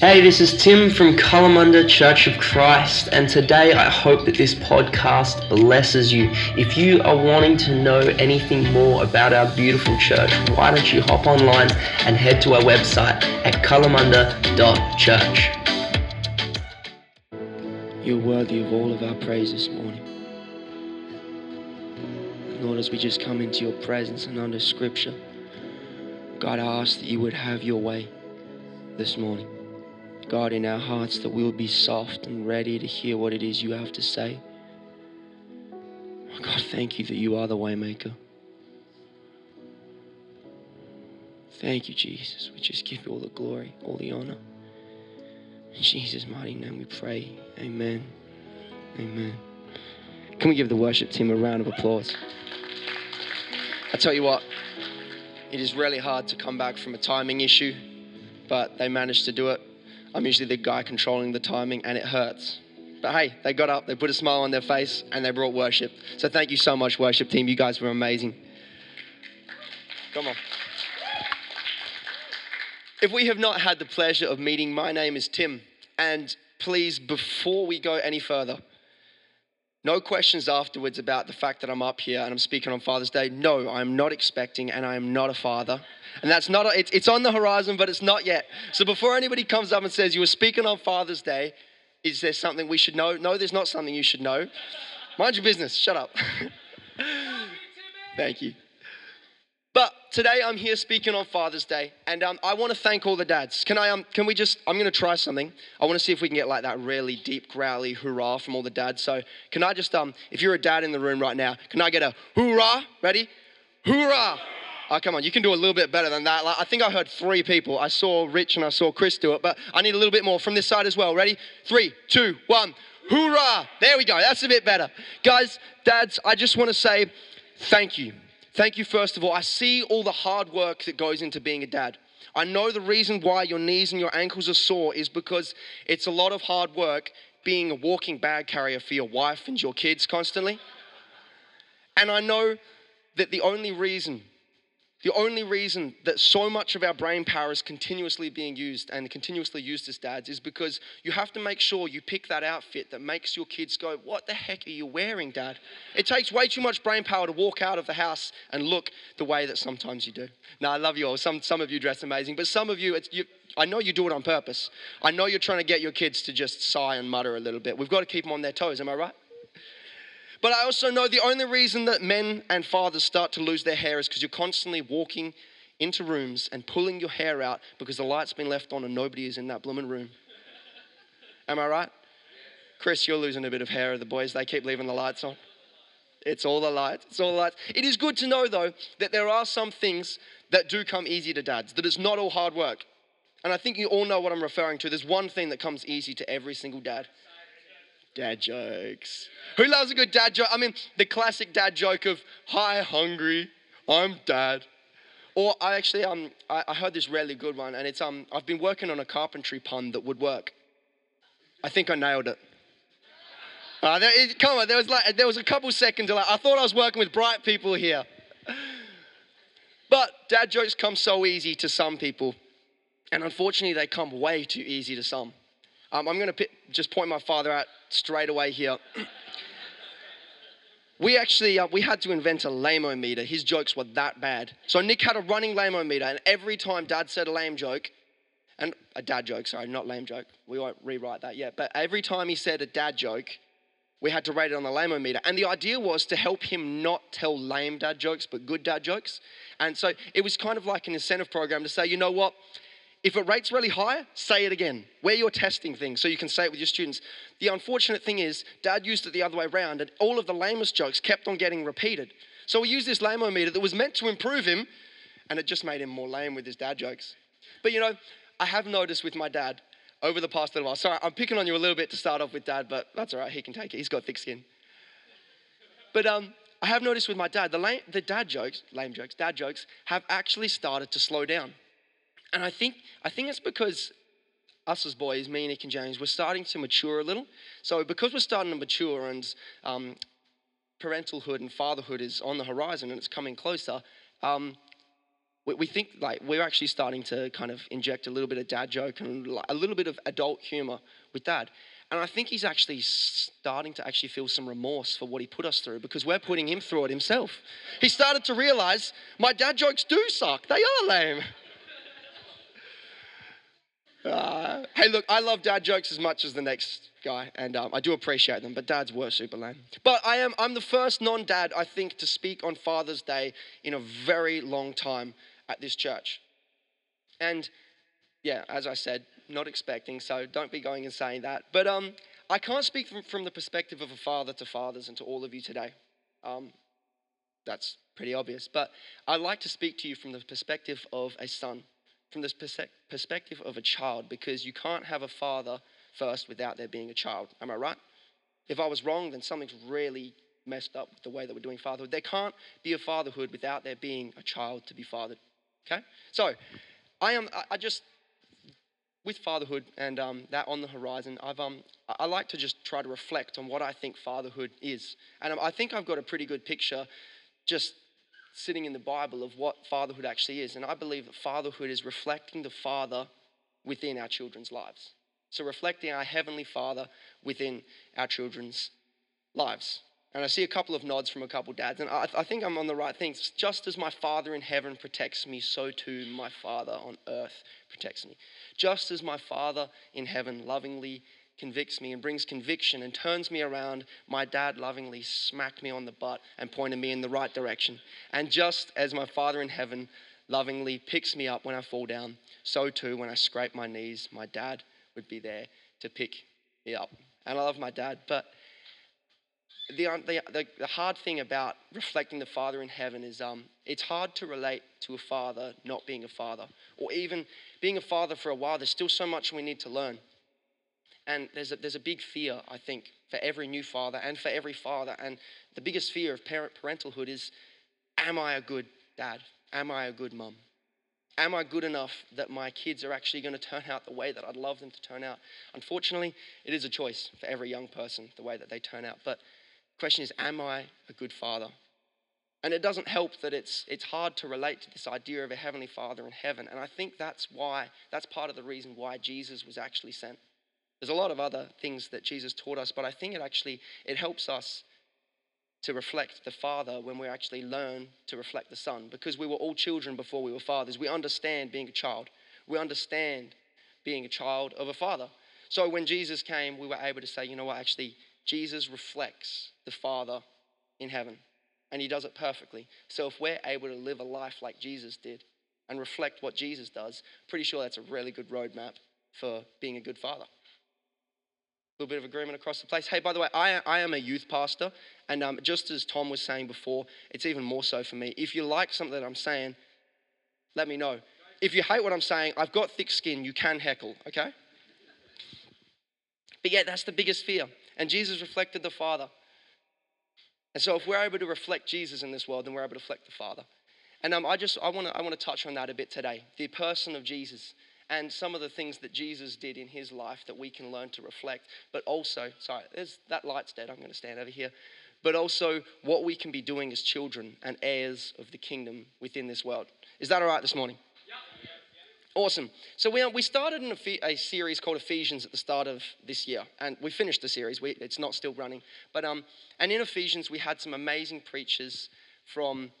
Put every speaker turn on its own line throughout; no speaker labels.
Hey, this is Tim from Kalamunda Church of Christ, and today I hope that this podcast blesses you. If you are wanting to know anything more about our beautiful church, why don't you hop online and head to our website at kalamunda.church. You're worthy of all of our praise this morning. Lord, as we just come into your presence and under scripture, God, I ask that you would have your way this morning. God, in our hearts, that we will be soft and ready to hear what it is you have to say. God, thank you that you are the waymaker. Thank you, Jesus. We just give you all the glory, all the honor. In Jesus' mighty name we pray. Amen. Amen. Can we give the worship team a round of applause? I tell you what, it is really hard to come back from a timing issue, but they managed to do it. I'm usually the guy controlling the timing, and it hurts. But hey, they got up, they put a smile on their face, and they brought worship. So thank you so much, worship team. You guys were amazing. Come on. If we have not had the pleasure of meeting, my name is Tim. And please, before we go any further, no questions afterwards about the fact that I'm up here and I'm speaking on Father's Day. No, I'm not expecting and I am not a father. And that's not, a, it's, it's on the horizon, but it's not yet. So before anybody comes up and says, You were speaking on Father's Day, is there something we should know? No, there's not something you should know. Mind your business. Shut up. Thank you. Today I'm here speaking on Father's Day, and um, I want to thank all the dads. Can I? Um, can we just? I'm going to try something. I want to see if we can get like that really deep, growly hurrah from all the dads. So can I just? Um, if you're a dad in the room right now, can I get a hurrah? Ready? Hurrah! Oh, come on, you can do a little bit better than that. Like, I think I heard three people. I saw Rich and I saw Chris do it, but I need a little bit more from this side as well. Ready? Three, two, one. Hoorah! There we go. That's a bit better. Guys, dads, I just want to say thank you. Thank you, first of all. I see all the hard work that goes into being a dad. I know the reason why your knees and your ankles are sore is because it's a lot of hard work being a walking bag carrier for your wife and your kids constantly. And I know that the only reason the only reason that so much of our brain power is continuously being used and continuously used as dads is because you have to make sure you pick that outfit that makes your kids go, What the heck are you wearing, dad? It takes way too much brain power to walk out of the house and look the way that sometimes you do. Now, I love you all. Some, some of you dress amazing, but some of you, you, I know you do it on purpose. I know you're trying to get your kids to just sigh and mutter a little bit. We've got to keep them on their toes, am I right? But I also know the only reason that men and fathers start to lose their hair is because you're constantly walking into rooms and pulling your hair out because the light's been left on and nobody is in that blooming room. Am I right? Chris, you're losing a bit of hair. The boys, they keep leaving the lights on. It's all the lights. It's all the lights. It is good to know, though, that there are some things that do come easy to dads, that it's not all hard work. And I think you all know what I'm referring to. There's one thing that comes easy to every single dad Dad jokes. Who loves a good dad joke? I mean, the classic dad joke of, Hi, hungry, I'm dad. Or I actually, um, I, I heard this really good one, and it's, um, I've been working on a carpentry pun that would work. I think I nailed it. Uh, there, it, come on, there was like there was a couple seconds. Like, I thought I was working with bright people here, but dad jokes come so easy to some people, and unfortunately, they come way too easy to some. Um, I'm going to just point my father out straight away here. we actually uh, we had to invent a lame meter. His jokes were that bad. So Nick had a running lame meter, and every time Dad said a lame joke, and a dad joke, sorry, not lame joke. We won't rewrite that yet. But every time he said a dad joke, we had to rate it on the lame meter. And the idea was to help him not tell lame dad jokes, but good dad jokes. And so it was kind of like an incentive program to say, you know what? If it rates really high, say it again. Where you're testing things so you can say it with your students. The unfortunate thing is, dad used it the other way around, and all of the lamest jokes kept on getting repeated. So we used this lame meter that was meant to improve him, and it just made him more lame with his dad jokes. But you know, I have noticed with my dad over the past little while. Sorry, I'm picking on you a little bit to start off with dad, but that's all right. He can take it. He's got thick skin. But um, I have noticed with my dad, the, lame, the dad jokes, lame jokes, dad jokes, have actually started to slow down. And I think, I think it's because us as boys, me, and Nick, and James, we're starting to mature a little. So because we're starting to mature and um, parentalhood and fatherhood is on the horizon and it's coming closer, um, we, we think like we're actually starting to kind of inject a little bit of dad joke and a little bit of adult humor with dad. And I think he's actually starting to actually feel some remorse for what he put us through because we're putting him through it himself. He started to realize my dad jokes do suck. They are lame. Uh, hey, look, I love dad jokes as much as the next guy, and um, I do appreciate them, but dads were super lame. But I am, I'm the first non dad, I think, to speak on Father's Day in a very long time at this church. And yeah, as I said, not expecting, so don't be going and saying that. But um, I can't speak from, from the perspective of a father to fathers and to all of you today. Um, that's pretty obvious. But I'd like to speak to you from the perspective of a son, from the perspective of a child, because you can't have a father first without there being a child. Am I right? If I was wrong, then something's really messed up with the way that we're doing fatherhood. There can't be a fatherhood without there being a child to be fathered. Okay? So, I am, I just, with fatherhood and um, that on the horizon, I've, um, I like to just try to reflect on what I think fatherhood is. And I think I've got a pretty good picture just sitting in the Bible of what fatherhood actually is. And I believe that fatherhood is reflecting the Father within our children's lives. So, reflecting our Heavenly Father within our children's lives. And I see a couple of nods from a couple dads, and I, I, think I'm on the right things. Just as my Father in heaven protects me, so too my Father on earth protects me. Just as my Father in heaven lovingly convicts me and brings conviction and turns me around, my dad lovingly smacked me on the butt and pointed me in the right direction. And just as my Father in heaven lovingly picks me up when I fall down, so too when I scrape my knees, my dad would be there to pick me up. And I love my dad, but the, the, the, the hard thing about reflecting the Father in heaven is um, it's hard to relate to a father not being a father, or even being a father for a while. There's still so much we need to learn. And there's a, there's a big fear, I think, for every new father and for every father. And the biggest fear of parent parenthood is Am I a good dad? Am I a good mum? Am I good enough that my kids are actually going to turn out the way that I'd love them to turn out? Unfortunately, it is a choice for every young person, the way that they turn out. But the question is, am I a good father? And it doesn't help that it's, it's hard to relate to this idea of a heavenly father in heaven. And I think that's why, that's part of the reason why Jesus was actually sent. There's a lot of other things that Jesus taught us, but I think it actually, it helps us to reflect the Father when we actually learn to reflect the Son. Because we were all children before we were fathers. We understand being a child. We understand being a child of a father. So when Jesus came, we were able to say, you know what, actually, Jesus reflects the Father in heaven. And he does it perfectly. So if we're able to live a life like Jesus did and reflect what Jesus does, pretty sure that's a really good roadmap for being a good father little bit of agreement across the place. Hey, by the way, I, I am a youth pastor, and um, just as Tom was saying before, it's even more so for me. If you like something that I'm saying, let me know. If you hate what I'm saying, I've got thick skin, you can heckle, okay? But yeah, that's the biggest fear. And Jesus reflected the Father. And so if we're able to reflect Jesus in this world, then we're able to reflect the Father. And um, I just I want to I want to touch on that a bit today. The person of Jesus and some of the things that Jesus did in his life that we can learn to reflect. But also, sorry, there's, that light's dead. I'm going to stand over here. But also, what we can be doing as children and heirs of the kingdom within this world. Is that all right this morning? Awesome. So we, we started in a, a, series called Ephesians at the start of this year, and we finished the series. We, it's not still running, but um, and in Ephesians we had some amazing preachers from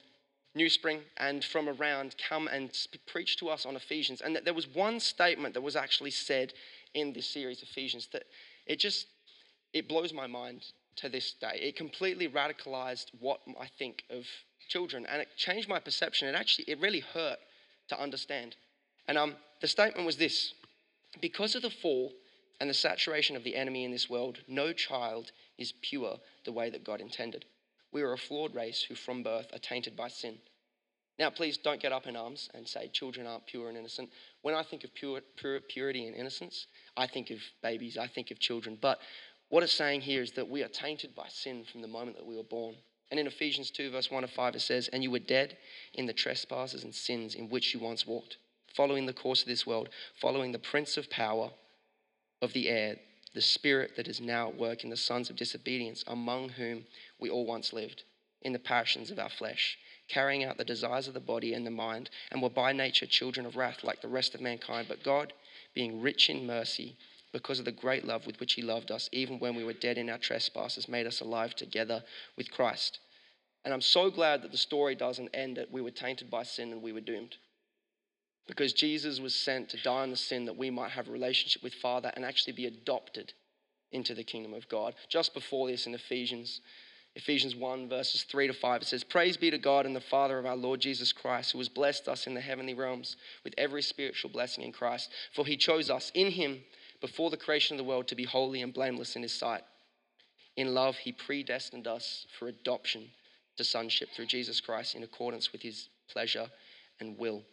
New Spring and from around come and preach to us on Ephesians. And there was one statement that was actually said in this series, Ephesians, that it just it blows my mind to this day. It completely radicalized what I think of children, and it changed my perception. It actually it really hurt to understand. And um, the statement was this: because of the fall and the saturation of the enemy in this world, no child is pure the way that God intended. We are a flawed race who from birth are tainted by sin. Now, please don't get up in arms and say children aren't pure and innocent. When I think of pure, pure, purity and innocence, I think of babies, I think of children. But what it's saying here is that we are tainted by sin from the moment that we were born. And in Ephesians 2, verse 1 to 5, it says, And you were dead in the trespasses and sins in which you once walked, following the course of this world, following the prince of power of the air, the spirit that is now at work in the sons of disobedience, among whom we all once lived, in the passions of our flesh, carrying out the desires of the body and the mind, and were by nature children of wrath like the rest of mankind. But God, being rich in mercy, because of the great love with which He loved us, even when we were dead in our trespasses, made us alive together with Christ. And I'm so glad that the story doesn't end that we were tainted by sin and we were doomed. Because Jesus was sent to die on the sin that we might have a relationship with Father and actually be adopted into the kingdom of God. Just before this in Ephesians, Ephesians 1, verses 3 to 5, it says, Praise be to God and the Father of our Lord Jesus Christ, who has blessed us in the heavenly realms with every spiritual blessing in Christ. For he chose us in him before the creation of the world to be holy and blameless in his sight. In love, he predestined us for adoption to sonship through Jesus Christ in accordance with his pleasure and will.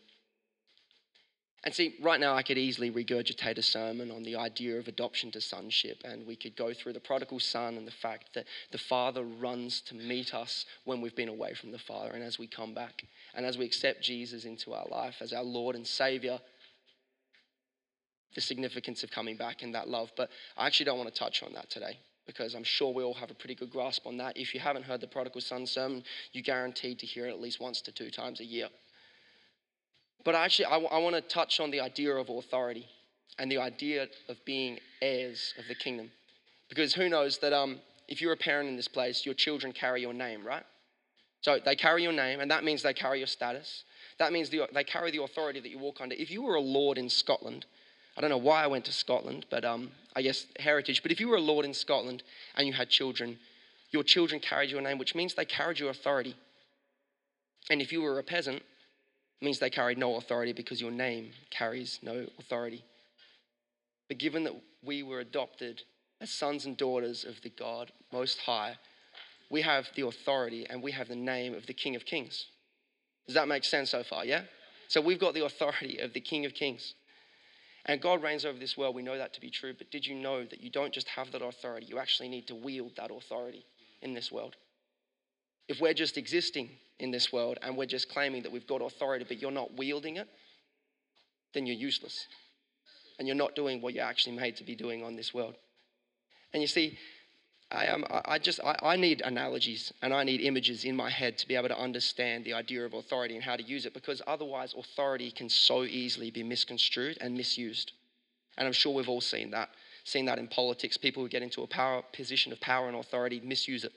And see, right now I could easily regurgitate a sermon on the idea of adoption to sonship, and we could go through the prodigal son and the fact that the father runs to meet us when we've been away from the father, and as we come back, and as we accept Jesus into our life as our Lord and Savior, the significance of coming back and that love. But I actually don't want to touch on that today because I'm sure we all have a pretty good grasp on that. If you haven't heard the prodigal son sermon, you're guaranteed to hear it at least once to two times a year. But actually, I, I want to touch on the idea of authority and the idea of being heirs of the kingdom. Because who knows that um, if you're a parent in this place, your children carry your name, right? So they carry your name, and that means they carry your status. That means the, they carry the authority that you walk under. If you were a lord in Scotland, I don't know why I went to Scotland, but um, I guess heritage. But if you were a lord in Scotland and you had children, your children carried your name, which means they carried your authority. And if you were a peasant, means they carried no authority because your name carries no authority. But given that we were adopted as sons and daughters of the God Most High, we have the authority and we have the name of the King of Kings. Does that make sense so far? Yeah? So we've got the authority of the King of Kings. And God reigns over this world. We know that to be true. But did you know that you don't just have that authority, you actually need to wield that authority in this world? If we're just existing in this world and we're just claiming that we've got authority, but you're not wielding it, then you're useless. And you're not doing what you're actually made to be doing on this world. And you see, I, I just I, I need analogies and I need images in my head to be able to understand the idea of authority and how to use it because otherwise authority can so easily be misconstrued and misused. And I'm sure we've all seen that. Seen that in politics. People who get into a power position of power and authority misuse it.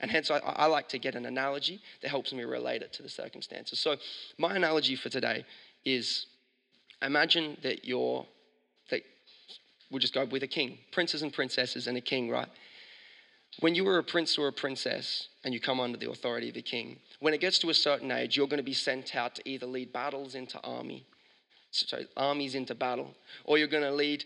And hence, I, I like to get an analogy that helps me relate it to the circumstances. So, my analogy for today is imagine that you're, that we'll just go with a king, princes and princesses and a king, right? When you were a prince or a princess and you come under the authority of a king, when it gets to a certain age, you're going to be sent out to either lead battles into army, sorry, armies into battle, or you're going to lead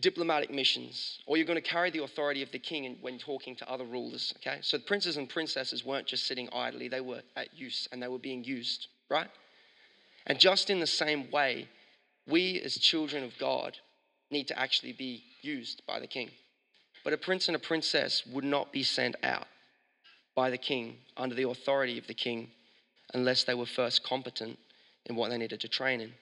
diplomatic missions, or you're going to carry the authority of the king when talking to other rulers. Okay, so princes and princesses weren't just sitting idly; they were at use and they were being used, right? And just in the same way, we as children of God need to actually be used by the king. But a prince and a princess would not be sent out by the king under the authority of the king unless they were first competent in what they needed to train in.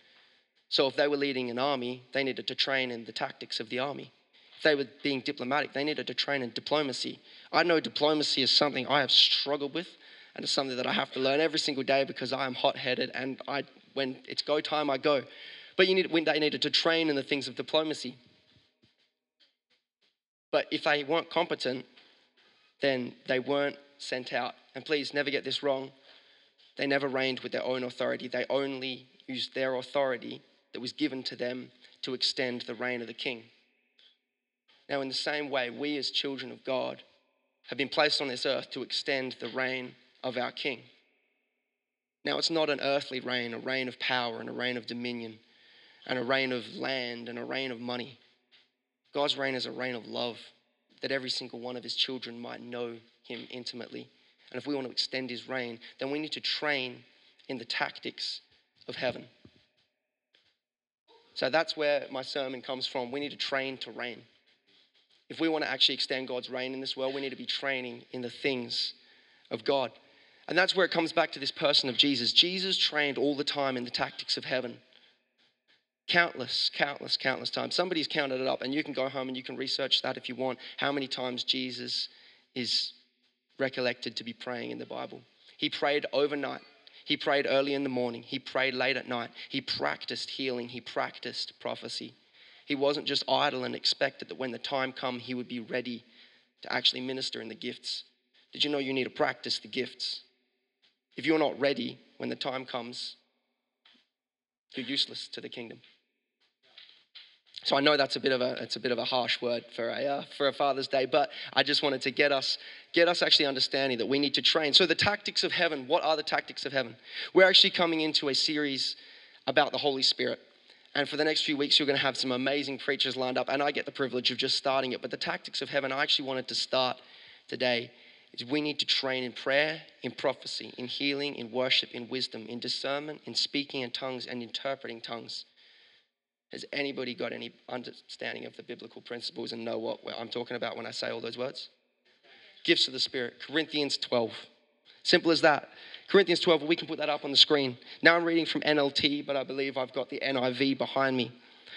So if they were leading an army, they needed to train in the tactics of the army. If they were being diplomatic, they needed to train in diplomacy. I know diplomacy is something I have struggled with, and it's something that I have to learn every single day because I am hot-headed, and I, when it's go time, I go. But you need, when they needed to train in the things of diplomacy. But if they weren't competent, then they weren't sent out. And please never get this wrong. They never reigned with their own authority. They only used their authority that was given to them to extend the reign of the king. Now, in the same way, we as children of God have been placed on this earth to extend the reign of our king. Now, it's not an earthly reign, a reign of power and a reign of dominion and a reign of land and a reign of money. God's reign is a reign of love, that every single one of his children might know him intimately. And if we want to extend his reign, then we need to train in the tactics of heaven. So that's where my sermon comes from. We need to train to reign. If we want to actually extend God's reign in this world, we need to be training in the things of God. And that's where it comes back to this person of Jesus. Jesus trained all the time in the tactics of heaven. Countless, countless, countless times. Somebody's counted it up, and you can go home and you can research that if you want, how many times Jesus is recollected to be praying in the Bible. He prayed overnight. He prayed early in the morning. He prayed late at night. He practiced healing. He practiced prophecy. He wasn't just idle and expected that when the time come, he would be ready to actually minister in the gifts. Did you know you need to practice the gifts? If you're not ready when the time comes, you're useless to the kingdom. So I know that's a bit of a it's a bit of a harsh word for a uh, for a Father's Day, but I just wanted to get us get us actually understanding that we need to train. So the tactics of heaven. What are the tactics of heaven? We're actually coming into a series about the Holy Spirit. And for the next few weeks, you're going to have some amazing preachers lined up. And I get the privilege of just starting it. But the tactics of heaven, I actually wanted to start today is we need to train in prayer, in prophecy, in healing, in worship, in wisdom, in discernment, in speaking in tongues, and interpreting tongues. Has anybody got any understanding of the biblical principles and know what I'm talking about when I say all those words? Gifts of the Spirit, Corinthians 12. Simple as that. Corinthians 12, we can put that up on the screen. Now I'm reading from NLT, but I believe I've got the NIV behind me.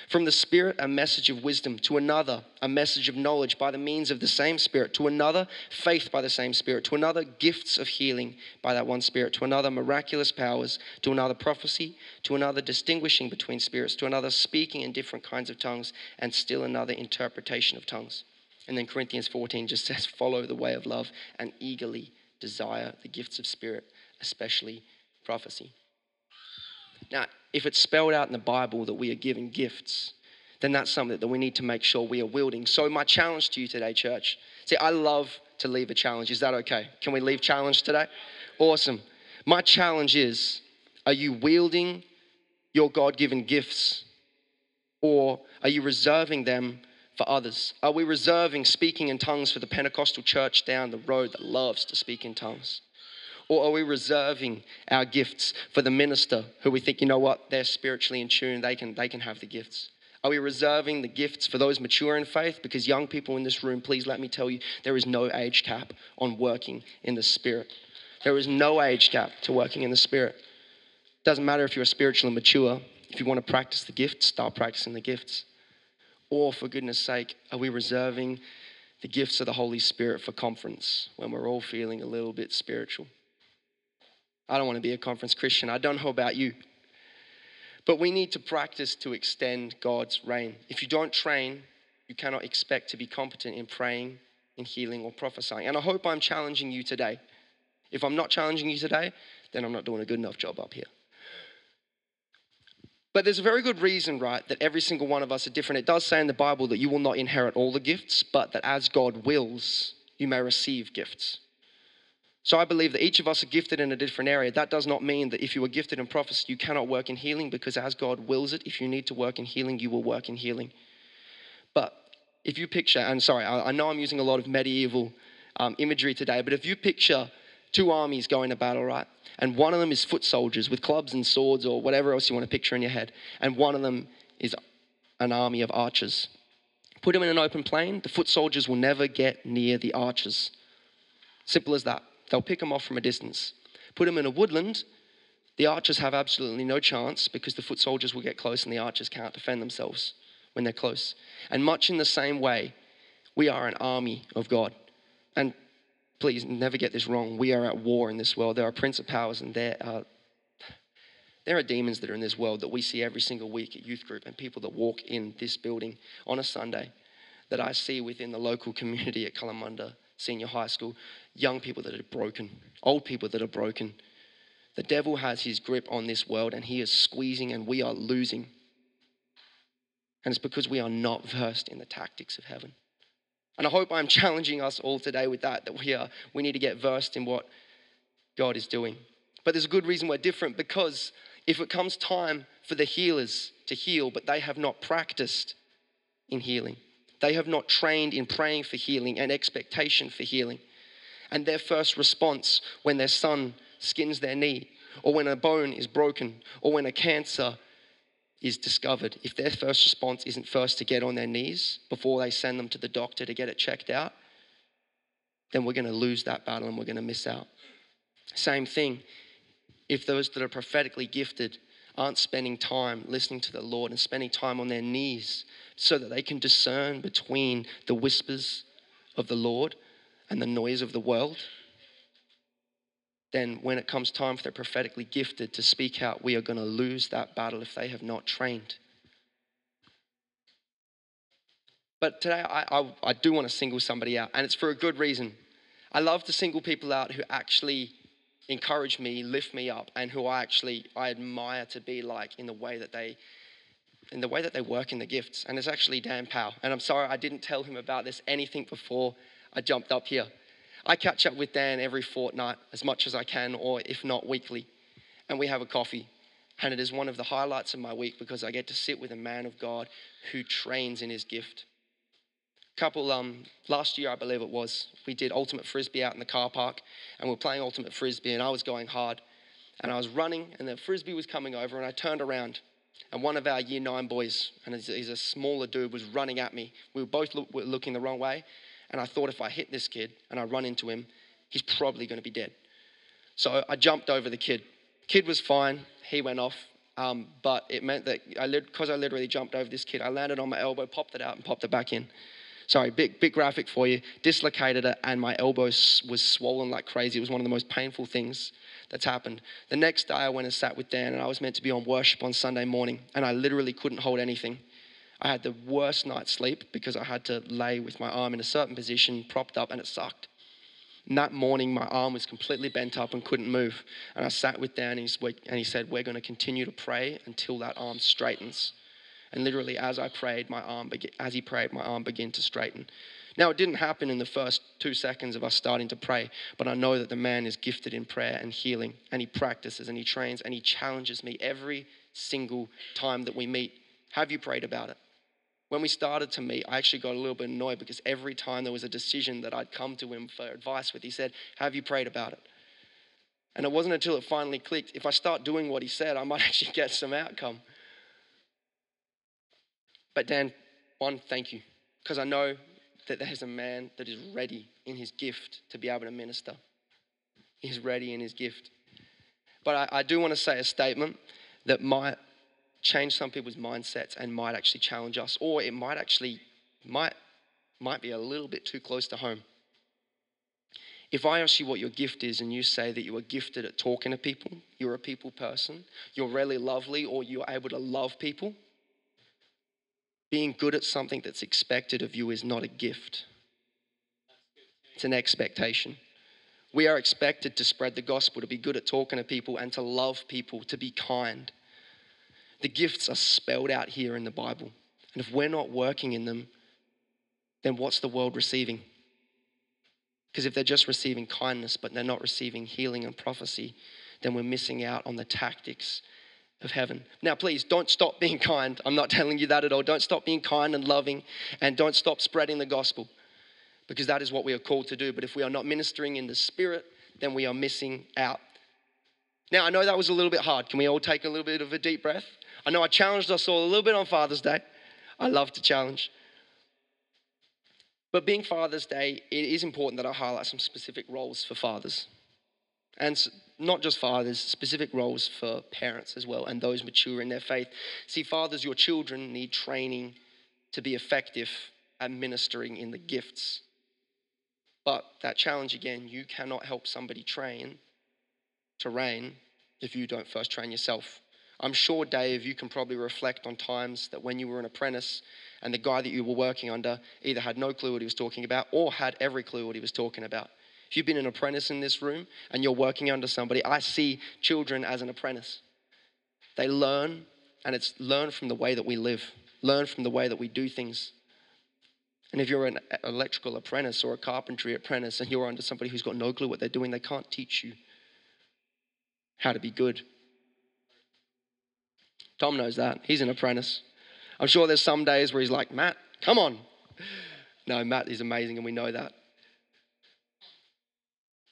From the Spirit, a message of wisdom, to another, a message of knowledge by the means of the same Spirit, to another, faith by the same Spirit, to another, gifts of healing by that one Spirit, to another, miraculous powers, to another, prophecy, to another, distinguishing between spirits, to another, speaking in different kinds of tongues, and still another, interpretation of tongues. And then Corinthians 14 just says, follow the way of love and eagerly desire the gifts of Spirit, especially prophecy. Now, if it's spelled out in the Bible that we are given gifts, then that's something that we need to make sure we are wielding. So, my challenge to you today, church see, I love to leave a challenge. Is that okay? Can we leave challenge today? Awesome. My challenge is are you wielding your God given gifts or are you reserving them for others? Are we reserving speaking in tongues for the Pentecostal church down the road that loves to speak in tongues? Or are we reserving our gifts for the minister who we think, you know what, they're spiritually in tune, they can, they can have the gifts? Are we reserving the gifts for those mature in faith? Because young people in this room, please let me tell you, there is no age cap on working in the Spirit. There is no age cap to working in the Spirit. Doesn't matter if you're spiritually mature. If you want to practice the gifts, start practicing the gifts. Or, for goodness sake, are we reserving the gifts of the Holy Spirit for conference when we're all feeling a little bit spiritual? I don't want to be a conference Christian. I don't know about you. But we need to practice to extend God's reign. If you don't train, you cannot expect to be competent in praying, in healing, or prophesying. And I hope I'm challenging you today. If I'm not challenging you today, then I'm not doing a good enough job up here. But there's a very good reason, right, that every single one of us are different. It does say in the Bible that you will not inherit all the gifts, but that as God wills, you may receive gifts. So I believe that each of us are gifted in a different area. That does not mean that if you are gifted in prophecy, you cannot work in healing, because as God wills it, if you need to work in healing, you will work in healing. But if you picture, and sorry, I, know I'm using a lot of medieval um, imagery today, but if you picture two armies going to battle, right? And one of them is foot soldiers with clubs and swords or whatever else you want to picture in your head, and one of them is an army of archers. Put them in an open plain, the foot soldiers will never get near the archers. Simple as that. They'll pick them off from a distance. Put them in a woodland, the archers have absolutely no chance because the foot soldiers will get close and the archers can't defend themselves when they're close. And much in the same way, we are an army of God. And please never get this wrong. We are at war in this world. There are principalities and there are there are demons that are in this world that we see every single week at youth group and people that walk in this building on a Sunday that I see within the local community at Kalamunda Senior High School young people that are broken, old people that are broken. The devil has his grip on this world and he is squeezing and we are losing. And it's because we are not versed in the tactics of heaven. And I hope I'm challenging us all today with that, that we are we need to get versed in what God is doing. But there's a good reason we're different because if it comes time for the healers to heal, but they have not practiced in healing, they have not trained in praying for healing and expectation for healing, and their first response when their son skins their knee, or when a bone is broken, or when a cancer is discovered, if their first response isn't first to get on their knees before they send them to the doctor to get it checked out, then we're going to lose that battle and we're going to miss out. Same thing, if those that are prophetically gifted aren't spending time listening to the Lord and spending time on their knees so that they can discern between the whispers of the Lord and the noise of the world, then when it comes time for the prophetically gifted to speak out, we are going to lose that battle if they have not trained. But today, I, I, I do want to single somebody out, and it's for a good reason. I love to single people out who actually encourage me, lift me up, and who I actually I admire to be like in the way that they in the way that they work in the gifts. And it's actually Dan Powell. And I'm sorry I didn't tell him about this anything before I jumped up here. I catch up with Dan every fortnight as much as I can, or if not weekly, and we have a coffee. And it is one of the highlights of my week because I get to sit with a man of God who trains in his gift couple um, last year, I believe it was, we did ultimate frisbee out in the car park, and we're playing ultimate frisbee, and I was going hard, and I was running, and the frisbee was coming over, and I turned around, and one of our year nine boys, and he's a smaller dude, was running at me. We were both were looking the wrong way, and I thought if I hit this kid and I run into him, he's probably going to be dead. So I jumped over the kid. Kid was fine. He went off. Um, but it meant that I, because I literally jumped over this kid, I landed on my elbow, popped it out, and popped it back in sorry, big, big graphic for you, dislocated it, and my elbow was swollen like crazy. It was one of the most painful things that's happened. The next day, I went and sat with Dan, and I was meant to be on worship on Sunday morning, and I literally couldn't hold anything. I had the worst night's sleep because I had to lay with my arm in a certain position, propped up, and it sucked. And that morning, my arm was completely bent up and couldn't move. And I sat with Dan, and he said, We're going to continue to pray until that arm straightens. And literally, as I prayed, my arm, as he prayed, my arm began to straighten. Now, it didn't happen in the first two seconds of us starting to pray, but I know that the man is gifted in prayer and healing, and he practices and he trains and he challenges me every single time that we meet. Have you prayed about it? When we started to meet, I actually got a little bit annoyed because every time there was a decision that I'd come to him for advice with, he said, Have you prayed about it? And it wasn't until it finally clicked if I start doing what he said, I might actually get some outcome. But Dan, one, thank you, because I know that there's a man that is ready in his gift to be able to minister. He's ready in his gift. But I, I do want to say a statement that might change some people's mindsets and might actually challenge us, or it might actually might might be a little bit too close to home. If I ask you what your gift is and you say that you are gifted at talking to people, you're a people person, you're really lovely, or you're able to love people, being good at something that's expected of you is not a gift, it's an expectation. We are expected to spread the gospel, to be good at talking to people, and to love people, to be kind. The gifts are spelled out here in the Bible. And if we're not working in them, then what's the world receiving? Because if they're just receiving kindness, but they're not receiving healing and prophecy, then we're missing out on the tactics of heaven. Now, please don't stop being kind. I'm not telling you that at all. Don't stop being kind and loving, and don't stop spreading the gospel because that is what we are called to do. But if we are not ministering in the spirit, then we are missing out. Now, I know that was a little bit hard. Can we all take a little bit of a deep breath? I know I challenged us all a little bit on Father's Day. I love to challenge. But being Father's Day, it is important that I highlight some specific roles for fathers. And not just fathers, specific roles for parents as well and those mature in their faith. See, fathers, your children need training to be effective at ministering in the gifts. But that challenge again, you cannot help somebody train reign if you don't first train yourself. I'm sure, Dave, you can probably reflect on times that when you were an apprentice and the guy that you were working under either had no clue what he was talking about or had every clue what he was talking about. If you've been an apprentice in this room and you're working under somebody, I see children as an apprentice. They learn, and it's learn from the way that we live, learn from the way that we do things. And if you're an electrical apprentice or a carpentry apprentice and you're under somebody who's got no clue what they're doing, they can't teach you how to be good. Tom knows that. He's an apprentice. I'm sure there's some days where he's like, Matt, come on. No, Matt is amazing, and we know that.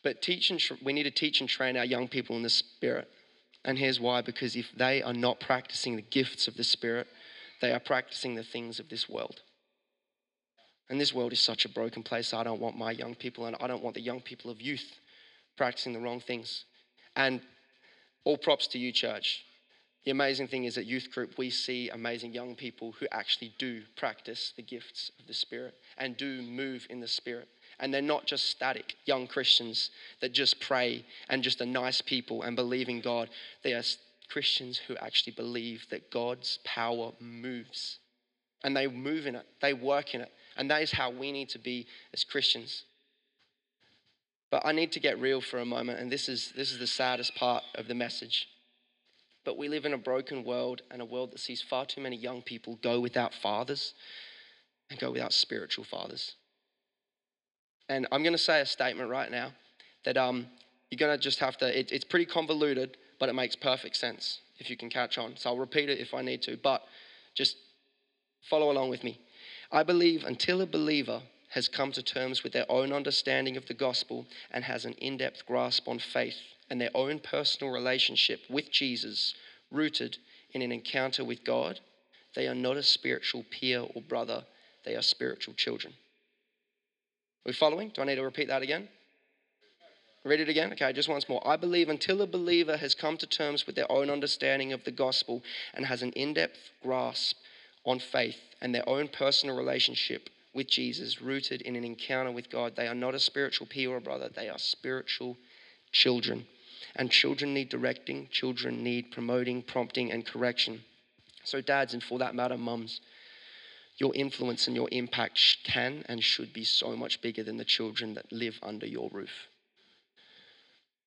But teach and tra- we need to teach and train our young people in the Spirit. And here's why because if they are not practicing the gifts of the Spirit, they are practicing the things of this world. And this world is such a broken place. I don't want my young people, and I don't want the young people of youth practicing the wrong things. And all props to you, church. The amazing thing is at youth group, we see amazing young people who actually do practice the gifts of the Spirit and do move in the Spirit And they're not just static young Christians that just pray and just are nice people and believe in God. They are Christians who actually believe that God's power moves. And they move in it, they work in it. And that is how we need to be as Christians. But I need to get real for a moment, and this is, this is the saddest part of the message. But we live in a broken world and a world that sees far too many young people go without fathers and go without spiritual fathers. And I'm going to say a statement right now that um, you're going to just have to, it, it's pretty convoluted, but it makes perfect sense if you can catch on. So I'll repeat it if I need to, but just follow along with me. I believe until a believer has come to terms with their own understanding of the gospel and has an in depth grasp on faith and their own personal relationship with Jesus, rooted in an encounter with God, they are not a spiritual peer or brother, they are spiritual children. Are we following? Do I need to repeat that again? Read it again? Okay, just once more. I believe until a believer has come to terms with their own understanding of the gospel and has an in depth grasp on faith and their own personal relationship with Jesus, rooted in an encounter with God, they are not a spiritual peer or brother, they are spiritual children. And children need directing, children need promoting, prompting, and correction. So, dads, and for that matter, mums, your influence and your impact can and should be so much bigger than the children that live under your roof.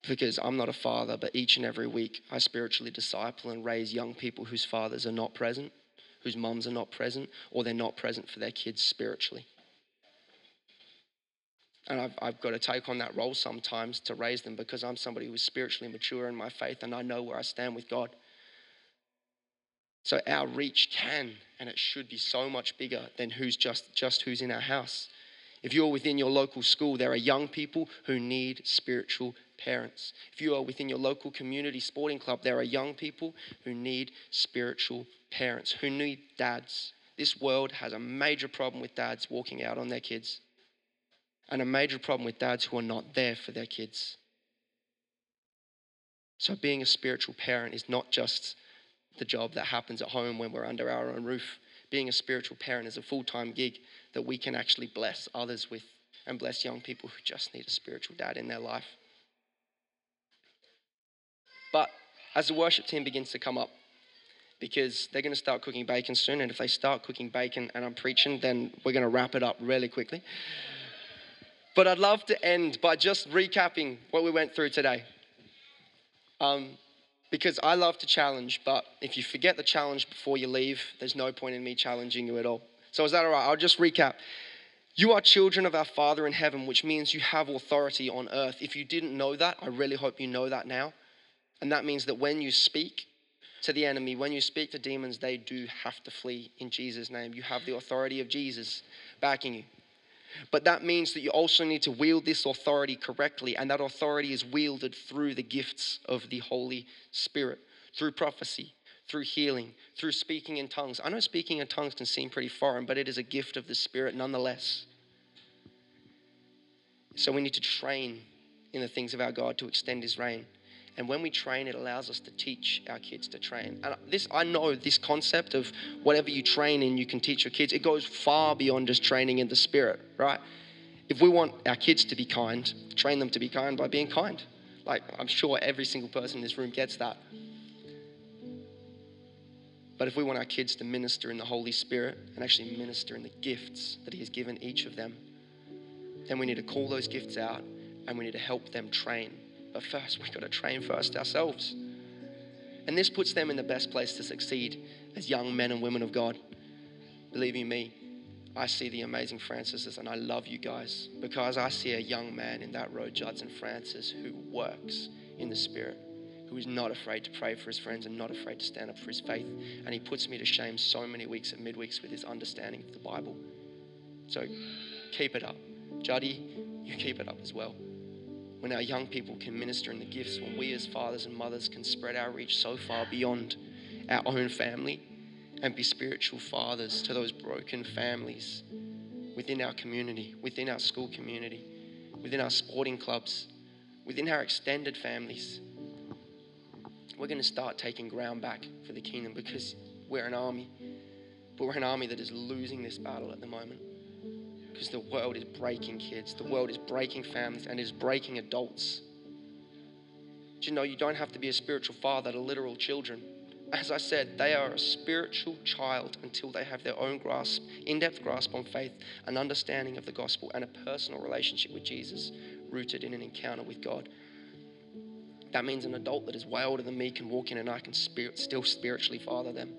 Because I'm not a father, but each and every week I spiritually disciple and raise young people whose fathers are not present, whose mums are not present, or they're not present for their kids spiritually. And I've, I've got to take on that role sometimes to raise them because I'm somebody who's spiritually mature in my faith and I know where I stand with God. So our reach can and it should be so much bigger than who's just, just who's in our house. If you're within your local school, there are young people who need spiritual parents. If you are within your local community sporting club, there are young people who need spiritual parents, who need dads. This world has a major problem with dads walking out on their kids and a major problem with dads who are not there for their kids. So, being a spiritual parent is not just the job that happens at home when we're under our own roof. Being a spiritual parent is a full time gig that we can actually bless others with and bless young people who just need a spiritual dad in their life. But as the worship team begins to come up, because they're going to start cooking bacon soon, and if they start cooking bacon and I'm preaching, then we're going to wrap it up really quickly. But I'd love to end by just recapping what we went through today. Um, because I love to challenge, but if you forget the challenge before you leave, there's no point in me challenging you at all. So, is that all right? I'll just recap. You are children of our Father in heaven, which means you have authority on earth. If you didn't know that, I really hope you know that now. And that means that when you speak to the enemy, when you speak to demons, they do have to flee in Jesus' name. You have the authority of Jesus backing you. But that means that you also need to wield this authority correctly, and that authority is wielded through the gifts of the Holy Spirit, through prophecy, through healing, through speaking in tongues. I know speaking in tongues can seem pretty foreign, but it is a gift of the Spirit nonetheless. So we need to train in the things of our God to extend His reign. And when we train, it allows us to teach our kids to train. And this, I know this concept of whatever you train in, you can teach your kids. It goes far beyond just training in the spirit, right? If we want our kids to be kind, train them to be kind by being kind. Like, I'm sure every single person in this room gets that. But if we want our kids to minister in the Holy Spirit and actually minister in the gifts that He has given each of them, then we need to call those gifts out and we need to help them train but first, we've got to train first ourselves. And this puts them in the best place to succeed as young men and women of God. Believe you me, I see the amazing Francises and I love you guys because I see a young man in that row, Judson Francis, who works in the Spirit, who is not afraid to pray for his friends and not afraid to stand up for his faith. And he puts me to shame so many weeks at midweeks with his understanding of the Bible. So keep it up. Juddy, you keep it up as well when our young people can minister in the gifts, when we as fathers and mothers can spread our reach so far beyond our own family and be spiritual fathers to those broken families within our community, within our school community, within our sporting clubs, within our extended families. We're going to start taking ground back for the kingdom because we're an army, but we're an army that is losing this battle at the moment Because the world is breaking kids, the world is breaking families, and is breaking adults. Do you know you don't have to be a spiritual father to literal children? As I said, they are a spiritual child until they have their own grasp, in depth grasp on faith, an understanding of the gospel, and a personal relationship with Jesus rooted in an encounter with God. That means an adult that is way older than me can walk in and I can spirit, still spiritually father them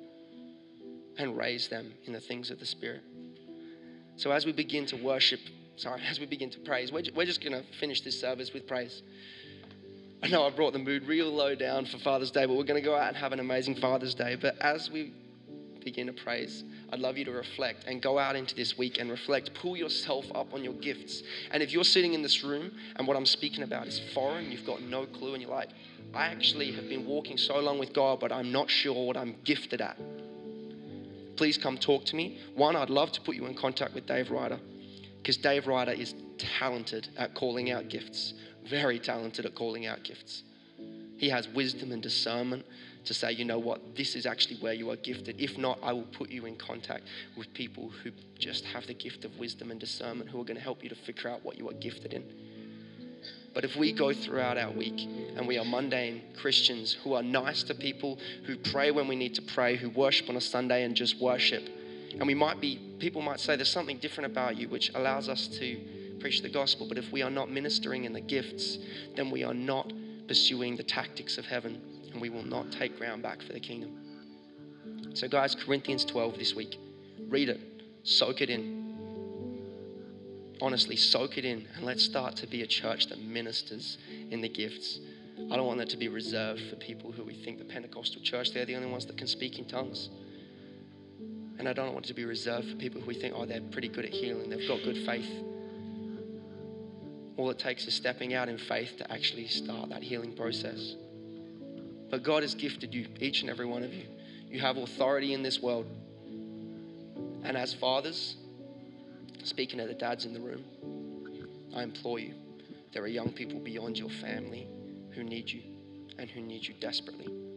and raise them in the things of the Spirit. So as we begin to worship, sorry, as we begin to praise, we're, we're just going to finish this service with praise. I know I brought the mood real low down for Father's Day, but we're going to go out and have an amazing Father's Day. But as we begin to praise, I'd love you to reflect and go out into this week and reflect. Pull yourself up on your gifts. And if you're sitting in this room and what I'm speaking about is foreign, you've got no clue, and you're like, I actually have been walking so long with God, but I'm not sure what I'm gifted at. Please come talk to me. One, I'd love to put you in contact with Dave Ryder because Dave Ryder is talented at calling out gifts very talented at calling out gifts. He has wisdom and discernment to say, you know what, this is actually where you are gifted. If not, I will put you in contact with people who just have the gift of wisdom and discernment who are going to help you to figure out what you are gifted in. But if we go throughout our week and we are mundane Christians who are nice to people, who pray when we need to pray, who worship on a Sunday and just worship, and we might be, people might say there's something different about you which allows us to preach the gospel. But if we are not ministering in the gifts, then we are not pursuing the tactics of heaven and we will not take ground back for the kingdom. So, guys, Corinthians 12 this week. Read it, soak it in. Honestly, soak it in, and let's start to be a church that ministers in the gifts. I don't want that to be reserved for people who we think the Pentecostal church, they're the only ones that can speak in tongues. And I don't want it to be reserved for people who we think, oh, they're pretty good at healing, they've got good faith. All it takes is stepping out in faith to actually start that healing process. But God has gifted you, each and every one of you. You have authority in this world. And as fathers, speaking to the dads in the room, I implore you, there are young people beyond your family who need you and who need you desperately.